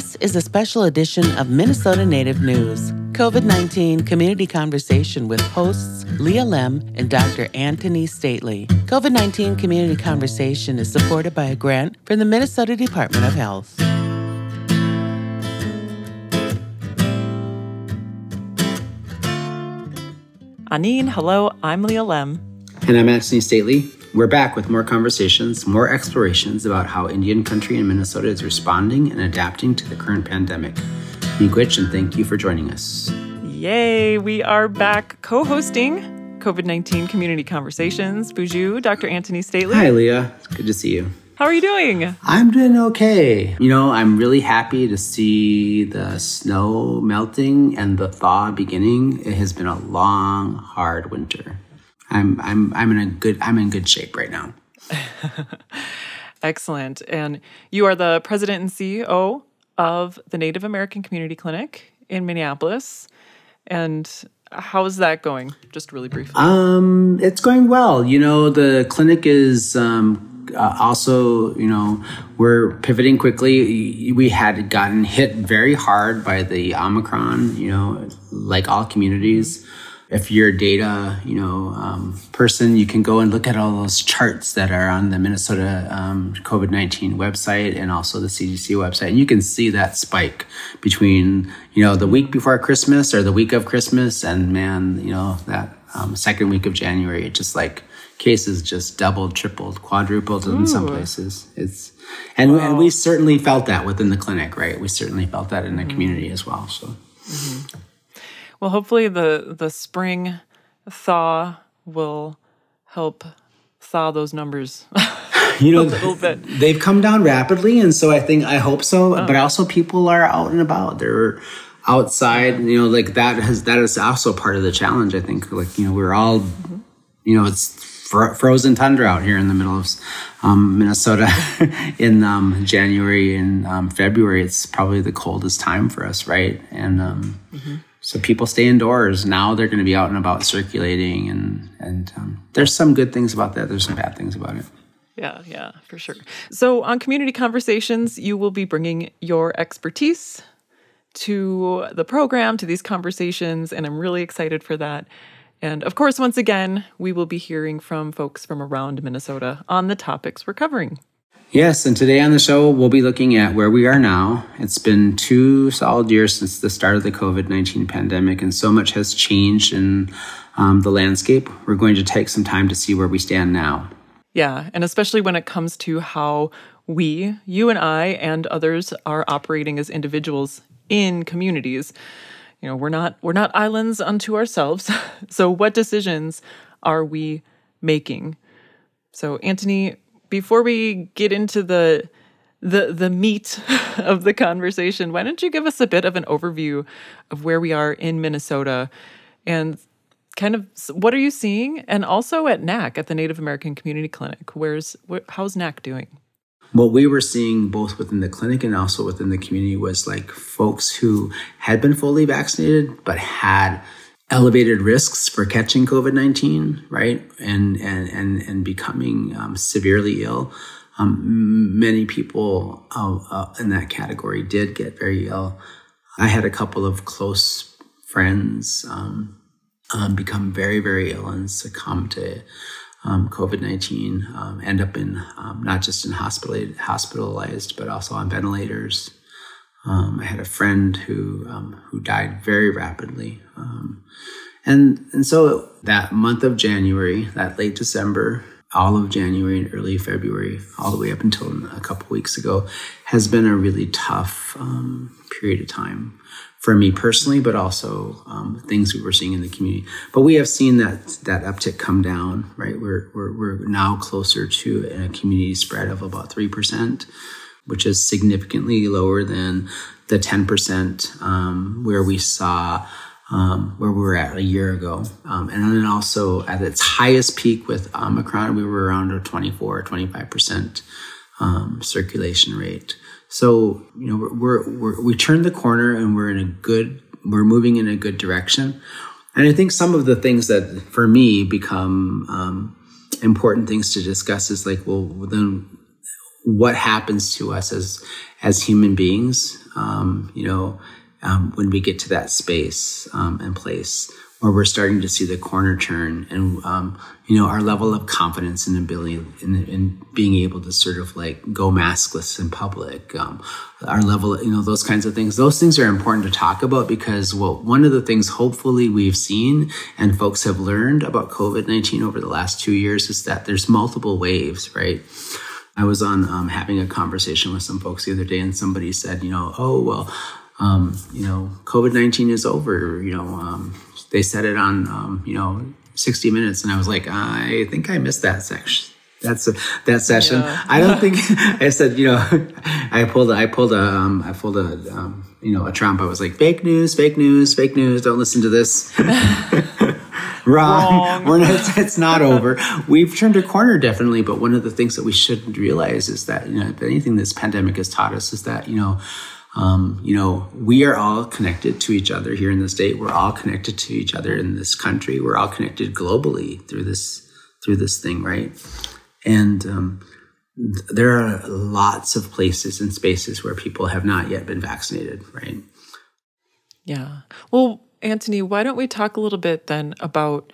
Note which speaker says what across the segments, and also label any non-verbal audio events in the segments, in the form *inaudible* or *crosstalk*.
Speaker 1: This is a special edition of Minnesota Native News, COVID 19 Community Conversation with hosts Leah Lemm and Dr. Anthony Stately. COVID 19 Community Conversation is supported by a grant from the Minnesota Department of Health.
Speaker 2: Aniin, hello, I'm Leah Lemm.
Speaker 3: And I'm Anthony Stately. We're back with more conversations, more explorations about how Indian country in Minnesota is responding and adapting to the current pandemic. Miigwech, and thank you for joining us.
Speaker 2: Yay, we are back co hosting COVID 19 community conversations. Boozhoo, Dr. Anthony Stately.
Speaker 3: Hi, Leah. It's good to see you.
Speaker 2: How are you doing?
Speaker 3: I'm doing okay. You know, I'm really happy to see the snow melting and the thaw beginning. It has been a long, hard winter. I'm I'm I'm in a good I'm in good shape right now. *laughs*
Speaker 2: Excellent. And you are the president and CEO of the Native American Community Clinic in Minneapolis. And how's that going? Just really briefly.
Speaker 3: Um, it's going well. You know, the clinic is um, uh, also, you know, we're pivoting quickly. We had gotten hit very hard by the Omicron, you know, like all communities if you're a data, you know, um, person, you can go and look at all those charts that are on the Minnesota um, COVID nineteen website and also the CDC website, and you can see that spike between you know the week before Christmas or the week of Christmas, and man, you know that um, second week of January, it just like cases just doubled, tripled, quadrupled Ooh. in some places. It's and, wow. and we certainly felt that within the clinic, right? We certainly felt that in the mm-hmm. community as well. So. Mm-hmm.
Speaker 2: Well, hopefully the the spring thaw will help thaw those numbers. *laughs*
Speaker 3: you know, a little bit. They've come down rapidly, and so I think I hope so. Oh. But also, people are out and about. They're outside. You know, like that has that is also part of the challenge. I think, like you know, we're all, mm-hmm. you know, it's frozen tundra out here in the middle of um, Minnesota *laughs* in um, January and um, February. It's probably the coldest time for us, right? And um, mm-hmm. So people stay indoors. Now they're going to be out and about circulating, and and um, there's some good things about that. There's some bad things about it.
Speaker 2: Yeah, yeah, for sure. So on community conversations, you will be bringing your expertise to the program, to these conversations, and I'm really excited for that. And of course, once again, we will be hearing from folks from around Minnesota on the topics we're covering.
Speaker 3: Yes, and today on the show, we'll be looking at where we are now. It's been two solid years since the start of the COVID 19 pandemic, and so much has changed in um, the landscape. We're going to take some time to see where we stand now.
Speaker 2: Yeah, and especially when it comes to how we, you and I, and others are operating as individuals in communities. You know, we're not we're not islands unto ourselves. *laughs* so what decisions are we making? So Anthony, before we get into the the the meat *laughs* of the conversation, why don't you give us a bit of an overview of where we are in Minnesota and kind of what are you seeing? And also at NAC at the Native American Community Clinic where's where, how's NAC doing?
Speaker 3: What we were seeing both within the clinic and also within the community was like folks who had been fully vaccinated but had elevated risks for catching COVID nineteen, right, and and and and becoming um, severely ill. Um, many people uh, uh, in that category did get very ill. I had a couple of close friends um, um become very very ill and succumb to um, COVID nineteen. Um, end up in not just in hospital hospitalized, but also on ventilators. Um, I had a friend who um, who died very rapidly, um, and and so that month of January, that late December, all of January and early February, all the way up until a couple weeks ago, has been a really tough um, period of time for me personally, but also um, things we were seeing in the community. But we have seen that that uptick come down. Right, we're we're, we're now closer to a community spread of about three percent which is significantly lower than the 10% um, where we saw um, where we were at a year ago. Um, and then also at its highest peak with Omicron, we were around a 24 or 25% um, circulation rate. So, you know, we're, we're, we turned the corner and we're in a good, we're moving in a good direction. And I think some of the things that for me become um, important things to discuss is like, well, then what happens to us as as human beings. Um, you know, um, when we get to that space um, and place where we're starting to see the corner turn and um, you know our level of confidence and ability in, in, being able to sort of like go maskless in public um, our level you know those kinds of things those things are important to talk about because well one of the things hopefully we've seen and folks have learned about covid-19 over the last two years is that there's multiple waves right I was on um, having a conversation with some folks the other day, and somebody said, you know, oh well, um, you know, COVID nineteen is over. You know, um, they said it on, um, you know, 60 Minutes, and I was like, I think I missed that section. That's a, that session. Yeah. I don't think *laughs* I said, you know, *laughs* I pulled, I pulled a, um, I pulled a, um, you know, a Trump. I was like, fake news, fake news, fake news. Don't listen to this. *laughs* Wrong. Wrong. We're not, it's, *laughs* it's not over. We've turned a corner, definitely. But one of the things that we shouldn't realize is that, you know, if anything this pandemic has taught us is that, you know, um, you know, we are all connected to each other here in the state. We're all connected to each other in this country. We're all connected globally through this through this thing, right? And um, there are lots of places and spaces where people have not yet been vaccinated, right?
Speaker 2: Yeah. Well, Anthony, why don't we talk a little bit then about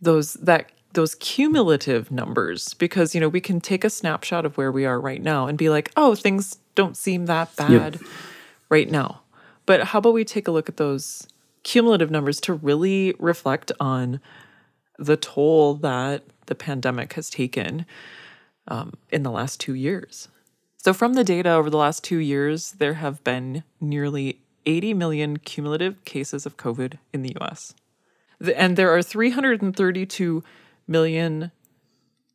Speaker 2: those that those cumulative numbers because you know we can take a snapshot of where we are right now and be like, "Oh, things don't seem that bad right now. But how about we take a look at those cumulative numbers to really reflect on the toll that the pandemic has taken um, in the last two years? So, from the data over the last two years, there have been nearly 80 million cumulative cases of COVID in the US. And there are 332 million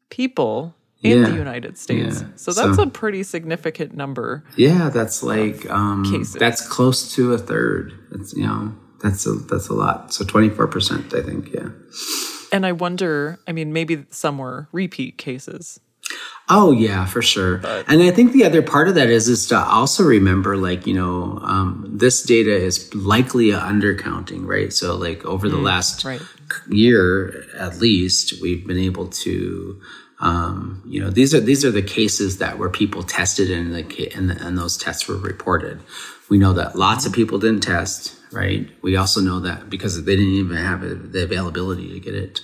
Speaker 2: people in yeah. the United States. Yeah. So that's so, a pretty significant number.
Speaker 3: Yeah, that's like um cases. that's close to a third. It's you know, that's a that's a lot. So 24%, I think, yeah.
Speaker 2: And I wonder, I mean, maybe some were repeat cases.
Speaker 3: Oh yeah, for sure. But, and I think the other part of that is is to also remember, like you know, um, this data is likely a undercounting, right? So like over the mm, last right. year, at least, we've been able to um, you know, these are these are the cases that where people tested and the and, the, and those tests were reported. We know that lots of people didn't test, right? We also know that because they didn't even have the availability to get it,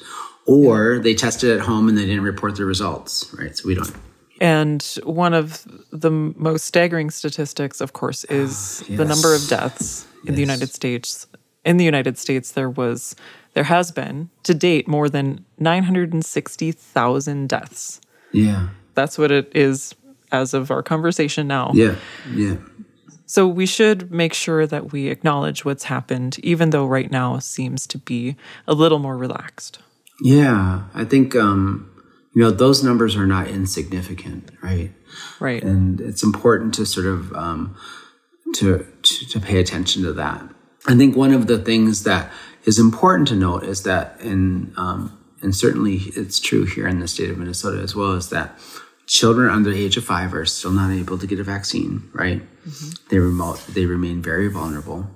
Speaker 3: or they tested at home and they didn't report the results, right? So we don't.
Speaker 2: And one of the most staggering statistics, of course, ah, is yes. the number of deaths in yes. the United States. In the United States, there was there has been to date more than 960,000 deaths.
Speaker 3: Yeah.
Speaker 2: That's what it is as of our conversation now.
Speaker 3: Yeah. Yeah.
Speaker 2: So we should make sure that we acknowledge what's happened, even though right now seems to be a little more relaxed.
Speaker 3: Yeah. I think, um, you know, those numbers are not insignificant, right?
Speaker 2: Right.
Speaker 3: And it's important to sort of, um, to, to, to pay attention to that. I think one of the things that is important to note is that, in, um, and certainly it's true here in the state of Minnesota as well, is that children under the age of five are still not able to get a vaccine, right? Mm-hmm. They remote, they remain very vulnerable.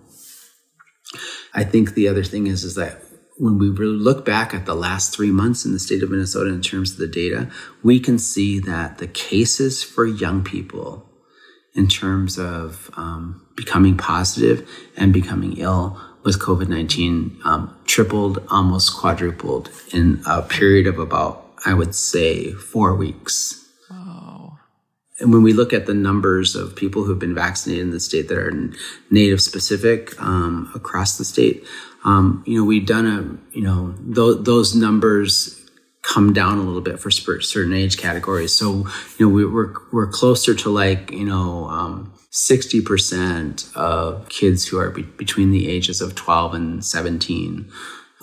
Speaker 3: I think the other thing is, is that when we look back at the last three months in the state of Minnesota in terms of the data, we can see that the cases for young people in terms of um, becoming positive and becoming ill with COVID 19 um, tripled, almost quadrupled in a period of about, I would say, four weeks. And when we look at the numbers of people who've been vaccinated in the state that are native specific um, across the state, um, you know, we've done a, you know, th- those numbers come down a little bit for certain age categories. So, you know, we, are we're, we're closer to like, you know, um, 60% of kids who are be- between the ages of 12 and 17.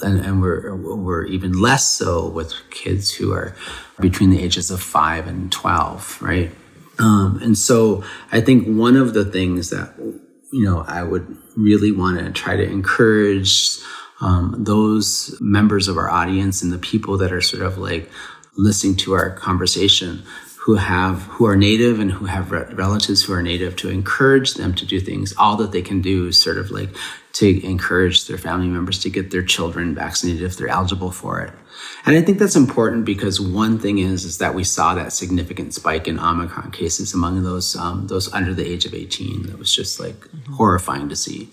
Speaker 3: And, and, we're, we're even less so with kids who are between the ages of 5 and 12, right? Um, and so I think one of the things that, you know, I would really want to try to encourage um, those members of our audience and the people that are sort of like listening to our conversation who have who are native and who have relatives who are native to encourage them to do things all that they can do is sort of like to encourage their family members to get their children vaccinated if they're eligible for it. And I think that's important because one thing is is that we saw that significant spike in Omicron cases among those um, those under the age of 18. That was just like mm-hmm. horrifying to see.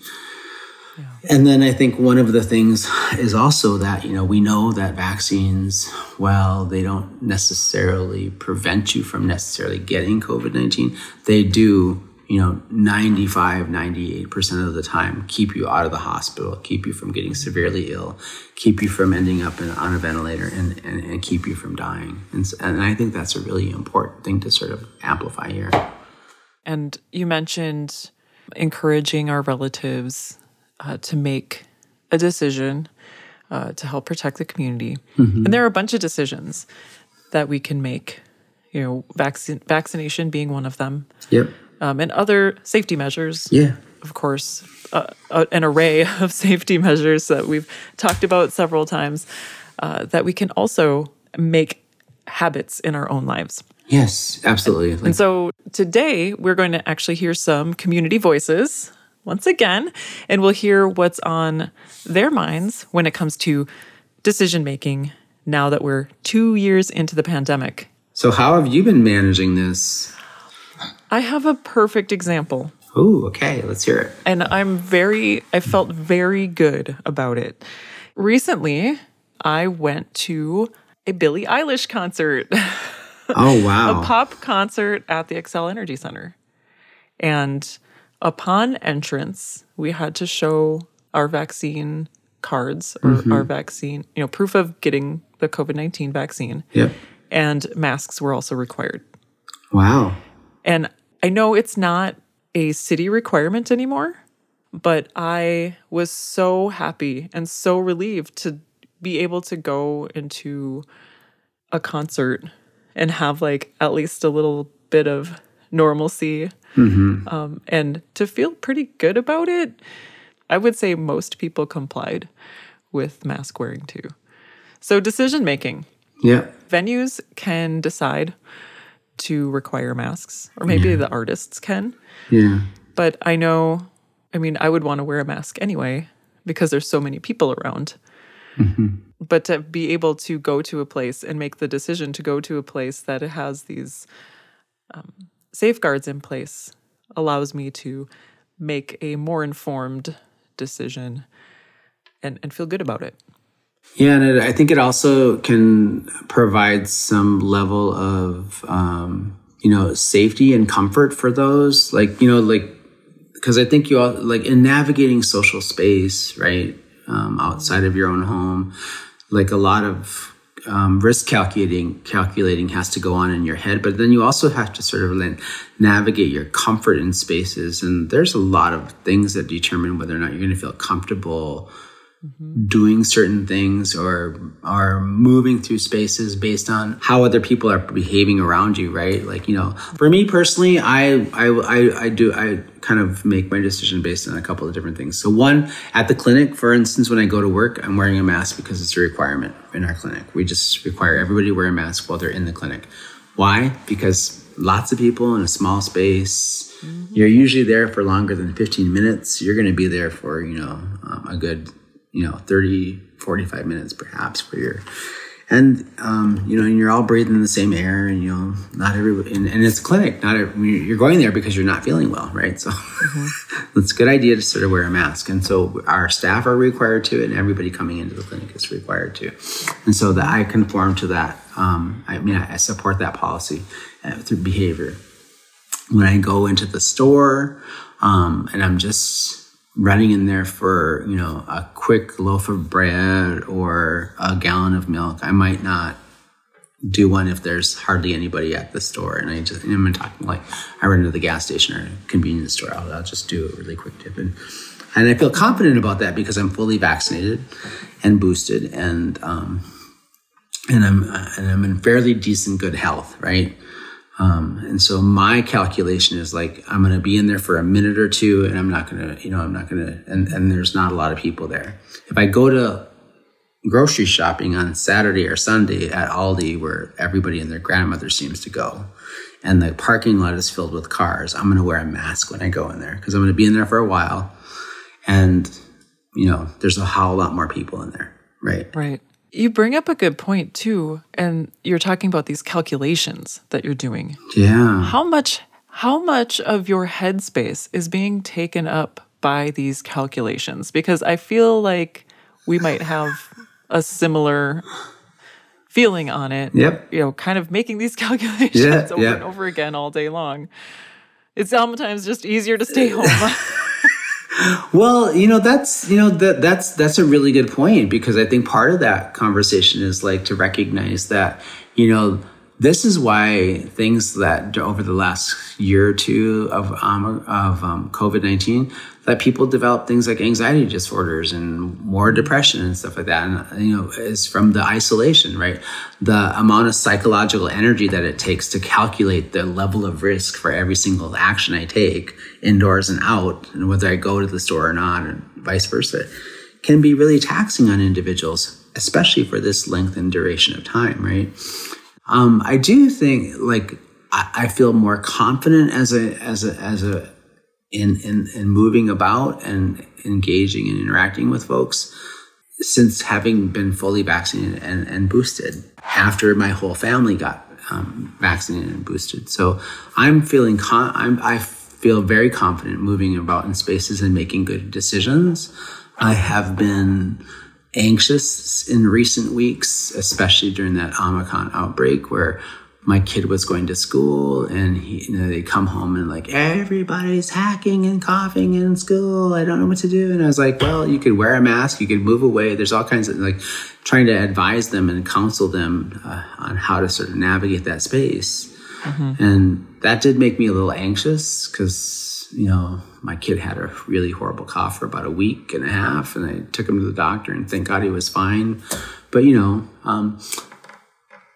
Speaker 3: Yeah. And then I think one of the things is also that, you know, we know that vaccines, well, they don't necessarily prevent you from necessarily getting COVID 19, they do you know 95 98% of the time keep you out of the hospital keep you from getting severely ill keep you from ending up in, on a ventilator and, and, and keep you from dying. And, and i think that's a really important thing to sort of amplify here.
Speaker 2: And you mentioned encouraging our relatives uh, to make a decision uh, to help protect the community. Mm-hmm. and there are a bunch of decisions that we can make you know vaccine vaccination being one of them.
Speaker 3: Yep
Speaker 2: um, and other safety measures.
Speaker 3: Yeah.
Speaker 2: Of course, uh, uh, an array *laughs* of safety measures that we've talked about several times uh, that we can also make habits in our own lives.
Speaker 3: Yes, absolutely.
Speaker 2: And, and so today we're going to actually hear some community voices once again, and we'll hear what's on their minds when it comes to decision making now that we're two years into the pandemic.
Speaker 3: So, how have you been managing this?
Speaker 2: I have a perfect example.
Speaker 3: Oh, okay. Let's hear it.
Speaker 2: And I'm very, I felt very good about it. Recently, I went to a Billie Eilish concert. *laughs*
Speaker 3: Oh, wow.
Speaker 2: a pop concert at the Xcel Energy Center. And upon entrance, we had to show our vaccine cards or mm-hmm. our vaccine, you know, proof of getting the COVID 19 vaccine.
Speaker 3: Yep.
Speaker 2: And masks were also required.
Speaker 3: Wow.
Speaker 2: And I know it's not a city requirement anymore, but I was so happy and so relieved to be able to go into a concert and have like at least a little bit of normalcy mm-hmm. um, and to feel pretty good about it. I would say most people complied with mask wearing too. So, decision making.
Speaker 3: Yeah.
Speaker 2: Venues can decide to require masks, or maybe yeah. the artists can.
Speaker 3: Yeah.
Speaker 2: But I know, I mean, I would want to wear a mask anyway because there's so many people around. Mm-hmm. But to be able to go to a place and make the decision to go to a place that has these um, safeguards in place allows me to make a more informed decision and, and feel good about it.
Speaker 3: Yeah, and it, I think it also can provide some level of, um, you know, safety and comfort for those. Like, you know, like, because I think you all, like, in navigating social space, right, um, outside of your own home, like a lot of um, risk calculating calculating has to go on in your head, but then you also have to sort of navigate your comfort in spaces. And there's a lot of things that determine whether or not you're going to feel comfortable Mm-hmm. doing certain things or are moving through spaces based on how other people are behaving around you right? Like you know for me personally i i i, I do i kind of make my decision based on a couple of different things. So one at the clinic for instance when i go to work i'm wearing a mask because it's a requirement in our clinic. We just require everybody to wear a mask while they're in the clinic. Why? Because lots of people in a small space mm-hmm. you're usually there for longer than 15 minutes. You're going to be there for you know um, a good you know 30 45 minutes perhaps for your and um, you know and you're all breathing the same air and you know not every and, and it's a clinic not every, you're going there because you're not feeling well right? So mm-hmm. *laughs* it's a good idea to sort of wear a mask. And so our staff are required to and everybody coming into the clinic is required to. And so that i conform to that um, i mean I, I support that policy uh, through behavior. When i go into the store um, and i'm just running in there for you know a quick loaf of bread or a gallon of milk i might not do one if there's hardly anybody at the store. And i just i'm talking like i run to the gas station or convenience store I'll, I'll just do a really quick tip and and i feel confident about that because i'm fully vaccinated and boosted and um and i'm and i'm in fairly decent good health right um, and so my calculation is like, I'm going to be in there for a minute or two and I'm not going to, you know, I'm not going to, and, and there's not a lot of people there. If I go to grocery shopping on Saturday or Sunday at Aldi, where everybody and their grandmother seems to go, and the parking lot is filled with cars, I'm going to wear a mask when I go in there because I'm going to be in there for a while. And you know, there's a whole lot more people in there, right?
Speaker 2: Right. You bring up a good point too, and you're talking about these calculations that you're doing.
Speaker 3: Yeah.
Speaker 2: How much how much of your headspace is being taken up by these calculations? Because I feel like we might have a similar feeling on it.
Speaker 3: Yep.
Speaker 2: You know, kind of making these *laughs* calculations
Speaker 3: Yeah,
Speaker 2: over
Speaker 3: yeah.
Speaker 2: and over again all day long. It's sometimes just easier to stay home. *laughs*
Speaker 3: Well, you know that's you know that that's that's a really good point because I think part of that conversation is like to recognize that you know this is why things that over the last year or two of um, of um, COVID nineteen that people develop things like anxiety disorders and more depression and stuff like that. And you know, is from the isolation, right? The amount of psychological energy that it takes to calculate the level of risk for every single action I take, indoors and out, and whether I go to the store or not, and vice versa, can be really taxing on individuals, especially for this length and duration of time, right? Um, I do think like I, I feel more confident as a as a as a in, in in moving about and engaging and interacting with folks since having been fully vaccinated and, and boosted after my whole family got um, vaccinated and boosted. So I'm feeling con- I'm, I feel very confident moving about in spaces and making good decisions. I have been anxious in recent weeks, especially during that Omicron outbreak where my kid was going to school and he, you know, they come home and like everybody's hacking and coughing in school. I don't know what to do. And I was like, well, you could wear a mask, you could move away. There's all kinds of like trying to advise them and counsel them uh, on how to sort of navigate that space. And that did make me a little anxious because, you know, my kid had a really horrible cough for about a week and a half. And I took him to the doctor and thank God he was fine. But, you know, um,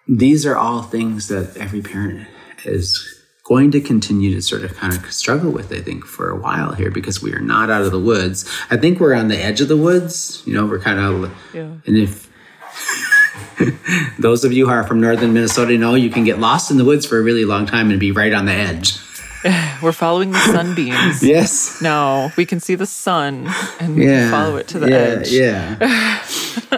Speaker 3: these are all things that every parent is going to continue to sort of kind of struggle with, I think, for a while here because we are not out of the woods. I think we're on the edge of the woods. You know, we're kind of,
Speaker 2: Yeah.
Speaker 3: and if *laughs* those of you who are from northern Minnesota know, you can get lost in the woods for a really long time and be right on the edge. *sighs*
Speaker 2: We're following the sunbeams. *laughs*
Speaker 3: Yes.
Speaker 2: No, we can see the sun and
Speaker 3: Yeah.
Speaker 2: follow it to the
Speaker 3: yeah,
Speaker 2: edge.
Speaker 3: Yeah.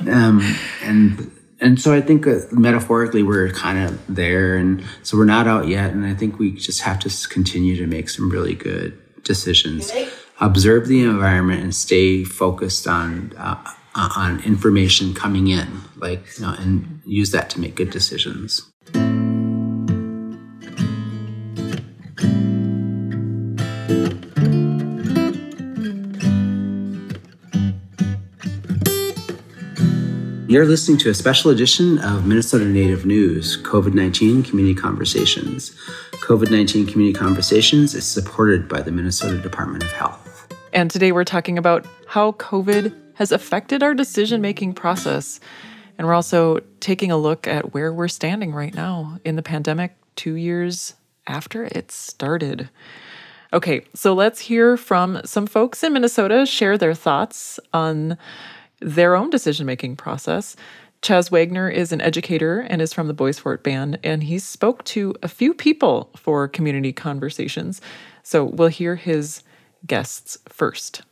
Speaker 3: *laughs* um, and and so I think uh, metaphorically we're kind of there, and so we're not out yet. And I think we just have to continue to make some really good decisions, observe the environment, and stay focused on uh, on information coming in, like you know, and use that to make good decisions. You're listening to a special edition of Minnesota Native News COVID 19 Community Conversations. COVID 19 Community Conversations is supported by the Minnesota Department of Health.
Speaker 2: And today we're talking about how COVID has affected our decision making process. And we're also taking a look at where we're standing right now in the pandemic, two years after it started. Okay, so let's hear from some folks in Minnesota share their thoughts on their own decision making process. Chaz Wagner is an educator and is from the Bois Forte Band, and he spoke to a few people for community conversations. So we'll hear his guests first.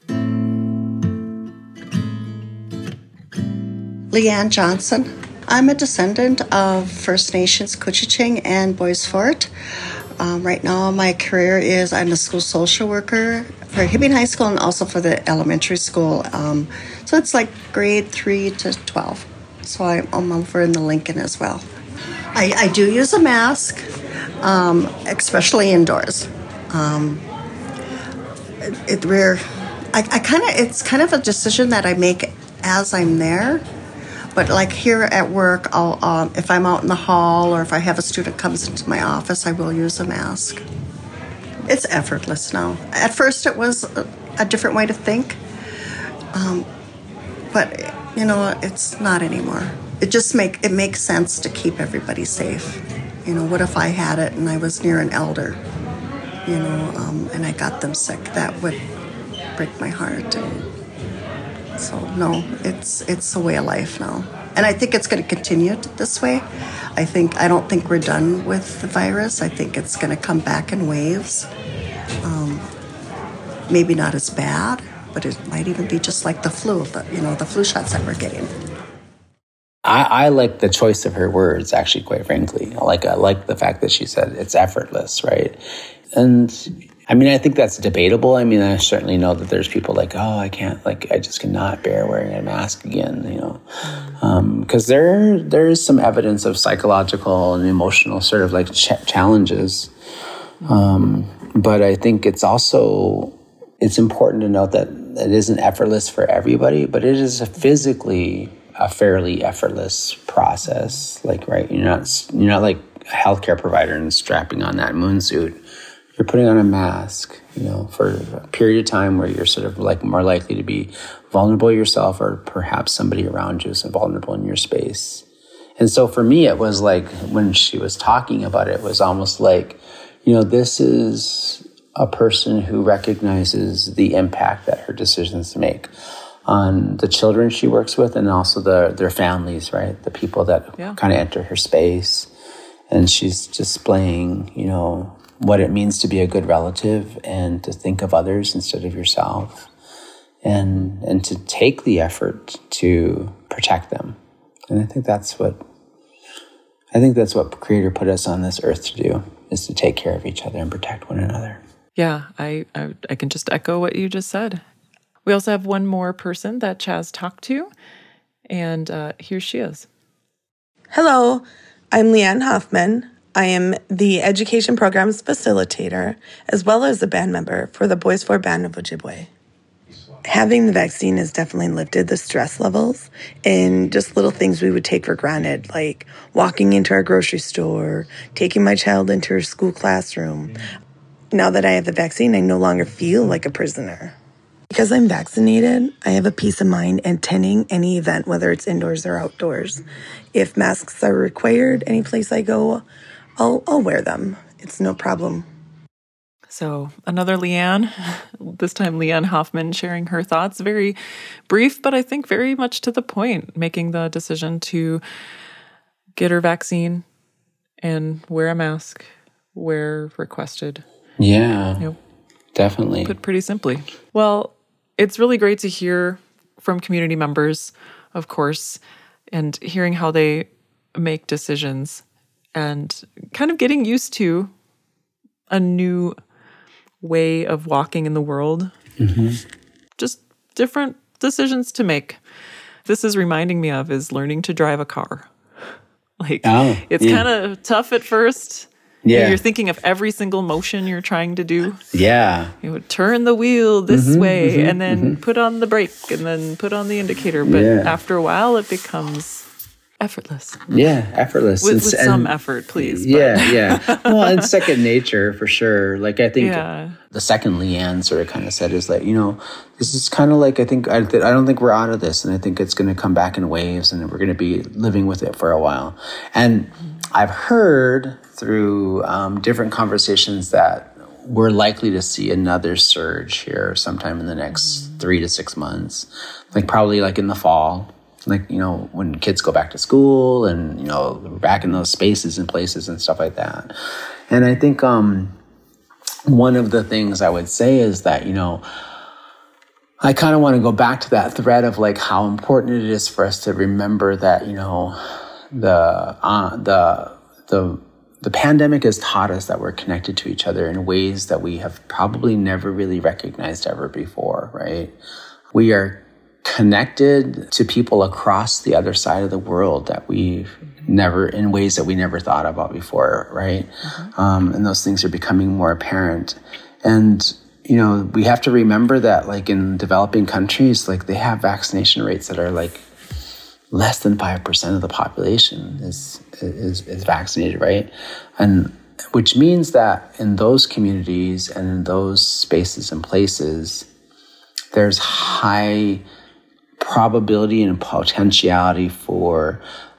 Speaker 4: Leanne Johnson. I'm a descendant of First Nations Couchiching and Bois Forte. Um, right now, my career is I'm a school social worker for Hibbing High School and also for the elementary school. Um, so it's like grade 3 to 12. So I'm, I'm over in the Lincoln as well. I, I do use a mask, um, especially indoors. Um, it, it we're, I, I kind of it's kind of a decision that I make as I'm there. But like here at work, I'll um, if I'm out in the hall or if I have a student comes into my office, I will use a mask. It's effortless now. At first, it was a, different way to think, um, but you know, it's not anymore. It just make it makes sense to keep everybody safe. You know, what if I had it and I was near an elder, you know, um, and I got them sick? That would break my heart. And so no, it's it's a way of life now, and I think it's going to continue this way. I think I don't think we're done with the virus. I think it's going to come back in waves. Um, maybe not as bad, but it might even be just like the flu, the, you know, the flu shots that we're getting.
Speaker 3: I, I like the choice of her words, actually, quite frankly. Like, I like the fact that she said it's effortless, right? And I mean, I think that's debatable. I mean, I certainly know that there's people like, oh, I can't, like, I just cannot bear wearing a mask again, you know, because um, there there is some evidence of psychological and emotional sort of like ch- challenges. Um, but I think it's also it's important to note that it isn't effortless for everybody, but it is a physically a fairly effortless process. Like, right, you're not you're not like a healthcare provider and strapping on that moon suit. You're putting on a mask, you know, for a period of time where you're sort of like more likely to be vulnerable yourself or perhaps somebody around you is vulnerable in your space. And so for me, it was like when she was talking about it, it was almost like, you know, this is a person who recognizes the impact that her decisions make on the children she works with and also the, their families, right? The people that yeah. kind of enter her space. And she's displaying, you know, what it means to be a good relative and to think of others instead of yourself and and to take the effort to protect them. And I think that's what I think that's what creator put us on this earth to do is to take care of each other and protect one another.
Speaker 2: Yeah, I, I, I can just echo what you just said. We also have one more person that Chaz talked to, and uh, here she is.
Speaker 5: Hello, I'm Leanne Hoffman. I am the education programs facilitator as well as a band member for the Bois Forte Band of Ojibwe. Having the vaccine has definitely lifted the stress levels and just little things we would take for granted, like walking into our grocery store, taking my child into her school classroom. Now that I have the vaccine, I no longer feel like a prisoner. Because I'm vaccinated, I have a peace of mind attending any event, whether it's indoors or outdoors. If masks are required any place I go, I'll, I'll wear them. It's no problem.
Speaker 2: So, another Leanne, *laughs* this time Leanne Hoffman sharing her thoughts. Very brief, but I think very much to the point, making the decision to get her vaccine and wear a mask where requested.
Speaker 3: Yeah. Yep. Definitely.
Speaker 2: Put pretty simply. Well, it's really great to hear from community members, of course, and hearing how they make decisions and kind of getting used to a new way of walking in the world. Mm-hmm. Just different decisions to make. This is reminding me of is learning to drive a car. *laughs* Like oh, it's yeah. kind of tough at first yeah. You're thinking of every single motion you're trying to do.
Speaker 3: Yeah.
Speaker 2: You would turn the wheel this mm-hmm, way mm-hmm, and then mm-hmm. put on the brake and then put on the indicator. But yeah. after a while, it becomes effortless.
Speaker 3: Yeah, effortless.
Speaker 2: With, with some effort, please.
Speaker 3: Yeah, but. yeah. Well, it's second nature for sure. Like I think yeah. the second Leanne sort of kind of said is that you know this is kind of like I think I, I don't think we're out of this, and I think it's going to come back in waves, and we're going to be living with it for a while. And I've heard through um, different conversations that we're likely to see another surge here sometime in the next three to six months, like probably like in the fall like you know when kids go back to school and you know back in those spaces and places and stuff like that. And i think um one of the things i would say is that you know i kind of want to go back to that thread of like how important it is for us to remember that you know the uh, the the the pandemic has taught us that we're connected to each other in ways that we have probably never really recognized ever before right? We are connected to people across the other side of the world that we've never in ways that we never thought about before right? Mm-hmm. um, and those things are becoming more apparent. And you know we have to remember that like in developing countries like they have vaccination rates that are like less than 5% of the population is is, is vaccinated right? And which means that in those communities and in those spaces and places there's high probability and potentiality for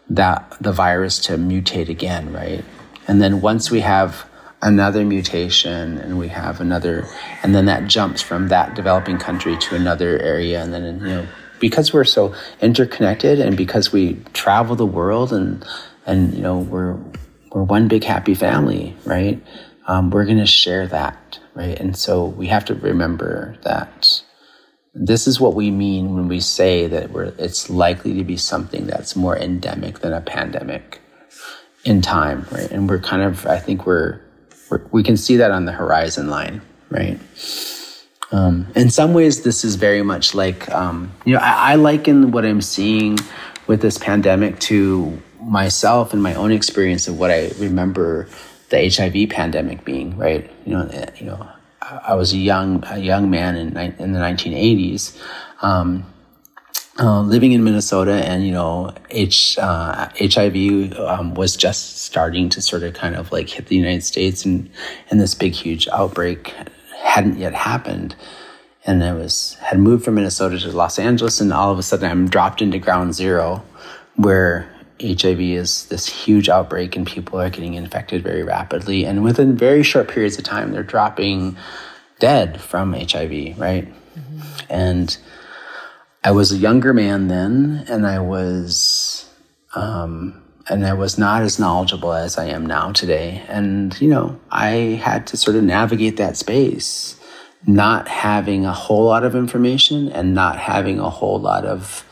Speaker 3: that the virus to mutate again, right? And then once we have another mutation and we have another and then that jumps from that developing country to another area and then you know because we're so interconnected and because we travel the world and and you know we're we're one big happy family right? Um, we're going to share that right? And so we have to remember that this is what we mean when we say that it's likely to be something that's more endemic than a pandemic in time, right? And we're kind of, I think we're, we're we can see that on the horizon line, right? Um, in some ways, this is very much like, um, you know, I, I liken what I'm seeing with this pandemic to myself and my own experience of what I remember the HIV pandemic being, right? You know, eh, you know, I was a young a young man in in the 1980s, um, uh, living in Minnesota, and you know, H, uh, HIV um, was just starting to sort of kind of like hit the United States, and and this big huge outbreak hadn't yet happened. And I was had moved from Minnesota to Los Angeles, and all of a sudden I'm dropped into ground zero, where HIV is this huge outbreak and people are getting infected very rapidly. And within very short periods of time, they're dropping dead from HIV, right? Mm-hmm. And I was a younger man then, and I was, um, and I was not as knowledgeable as I am now today. And, you know, I had to sort of navigate that space, not having a whole lot of information and not having a whole lot of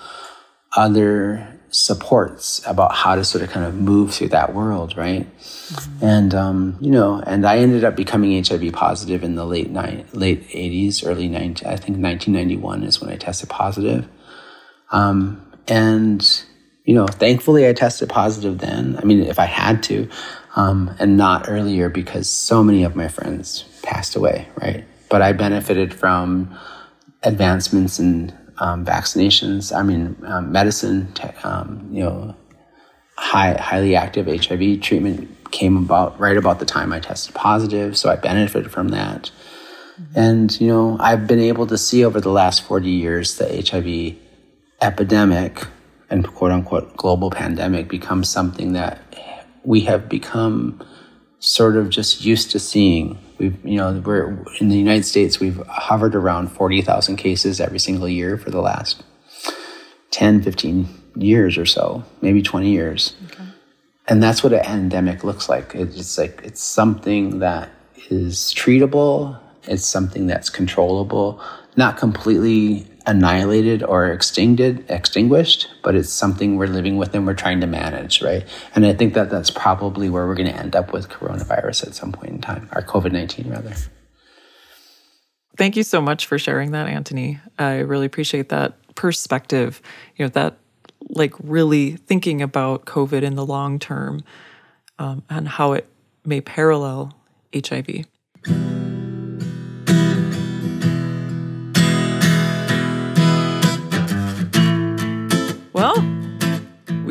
Speaker 3: other supports about how to sort of kind of move through that world, right? Mm-hmm. And um, you know, and I ended up becoming HIV positive in the late ni- late eighties, early 90, I think nineteen ninety one is when I tested positive. Um, and you know, thankfully I tested positive then. I mean, if I had to, um, and not earlier because so many of my friends passed away, right? But I benefited from advancements in um, vaccinations. I mean, um, medicine. Um, you know, high, highly active HIV treatment came about right about the time I tested positive, so I benefited from that. Mm-hmm. And you know, I've been able to see over the last forty years the HIV epidemic and quote unquote global pandemic become something that we have become sort of just used to seeing We've, you know, we're in the United States, we've hovered around 40,000 cases every single year for the last 10, 15 years or so, maybe 20 years. Okay. And that's what an endemic looks like. It's like, it's something that is treatable, it's something that's controllable, not completely annihilated or extinguished, extinguished, but it's something we're living with and we're trying to manage, right? And I think that that's probably where we're going to end up with coronavirus at some point in time, or COVID 19 rather.
Speaker 2: Thank you so much for sharing that, Anthony. I really appreciate that perspective, you know, that like really thinking about COVID in the long term um, and how it may parallel HIV.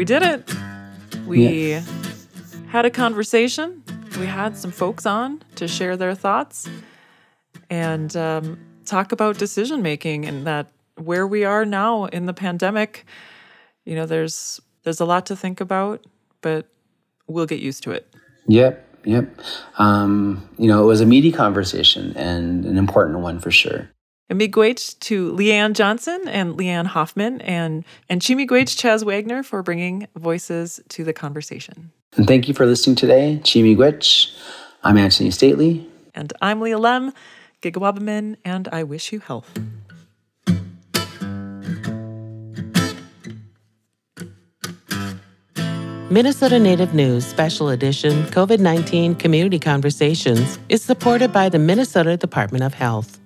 Speaker 2: We did it. We yeah. had a conversation. We had some folks on to share their thoughts and um, talk about decision making and that where we are now in the pandemic. You know, there's there's a lot to think about, but we'll get used to it.
Speaker 3: Yep, yep. Um, you know, it was a meaty conversation and an important one for sure.
Speaker 2: And miigwech to Leanne Johnson and Leanne Hoffman and, and Chi-miigwech Chaz Wagner for bringing voices to the conversation.
Speaker 3: And thank you for listening today. Chi-miigwech. I'm Anthony Stately.
Speaker 2: And I'm Leah Lemm, Gigawabamin, and I wish you health.
Speaker 1: Minnesota Native News Special Edition COVID 19 Community Conversations is supported by the Minnesota Department of Health.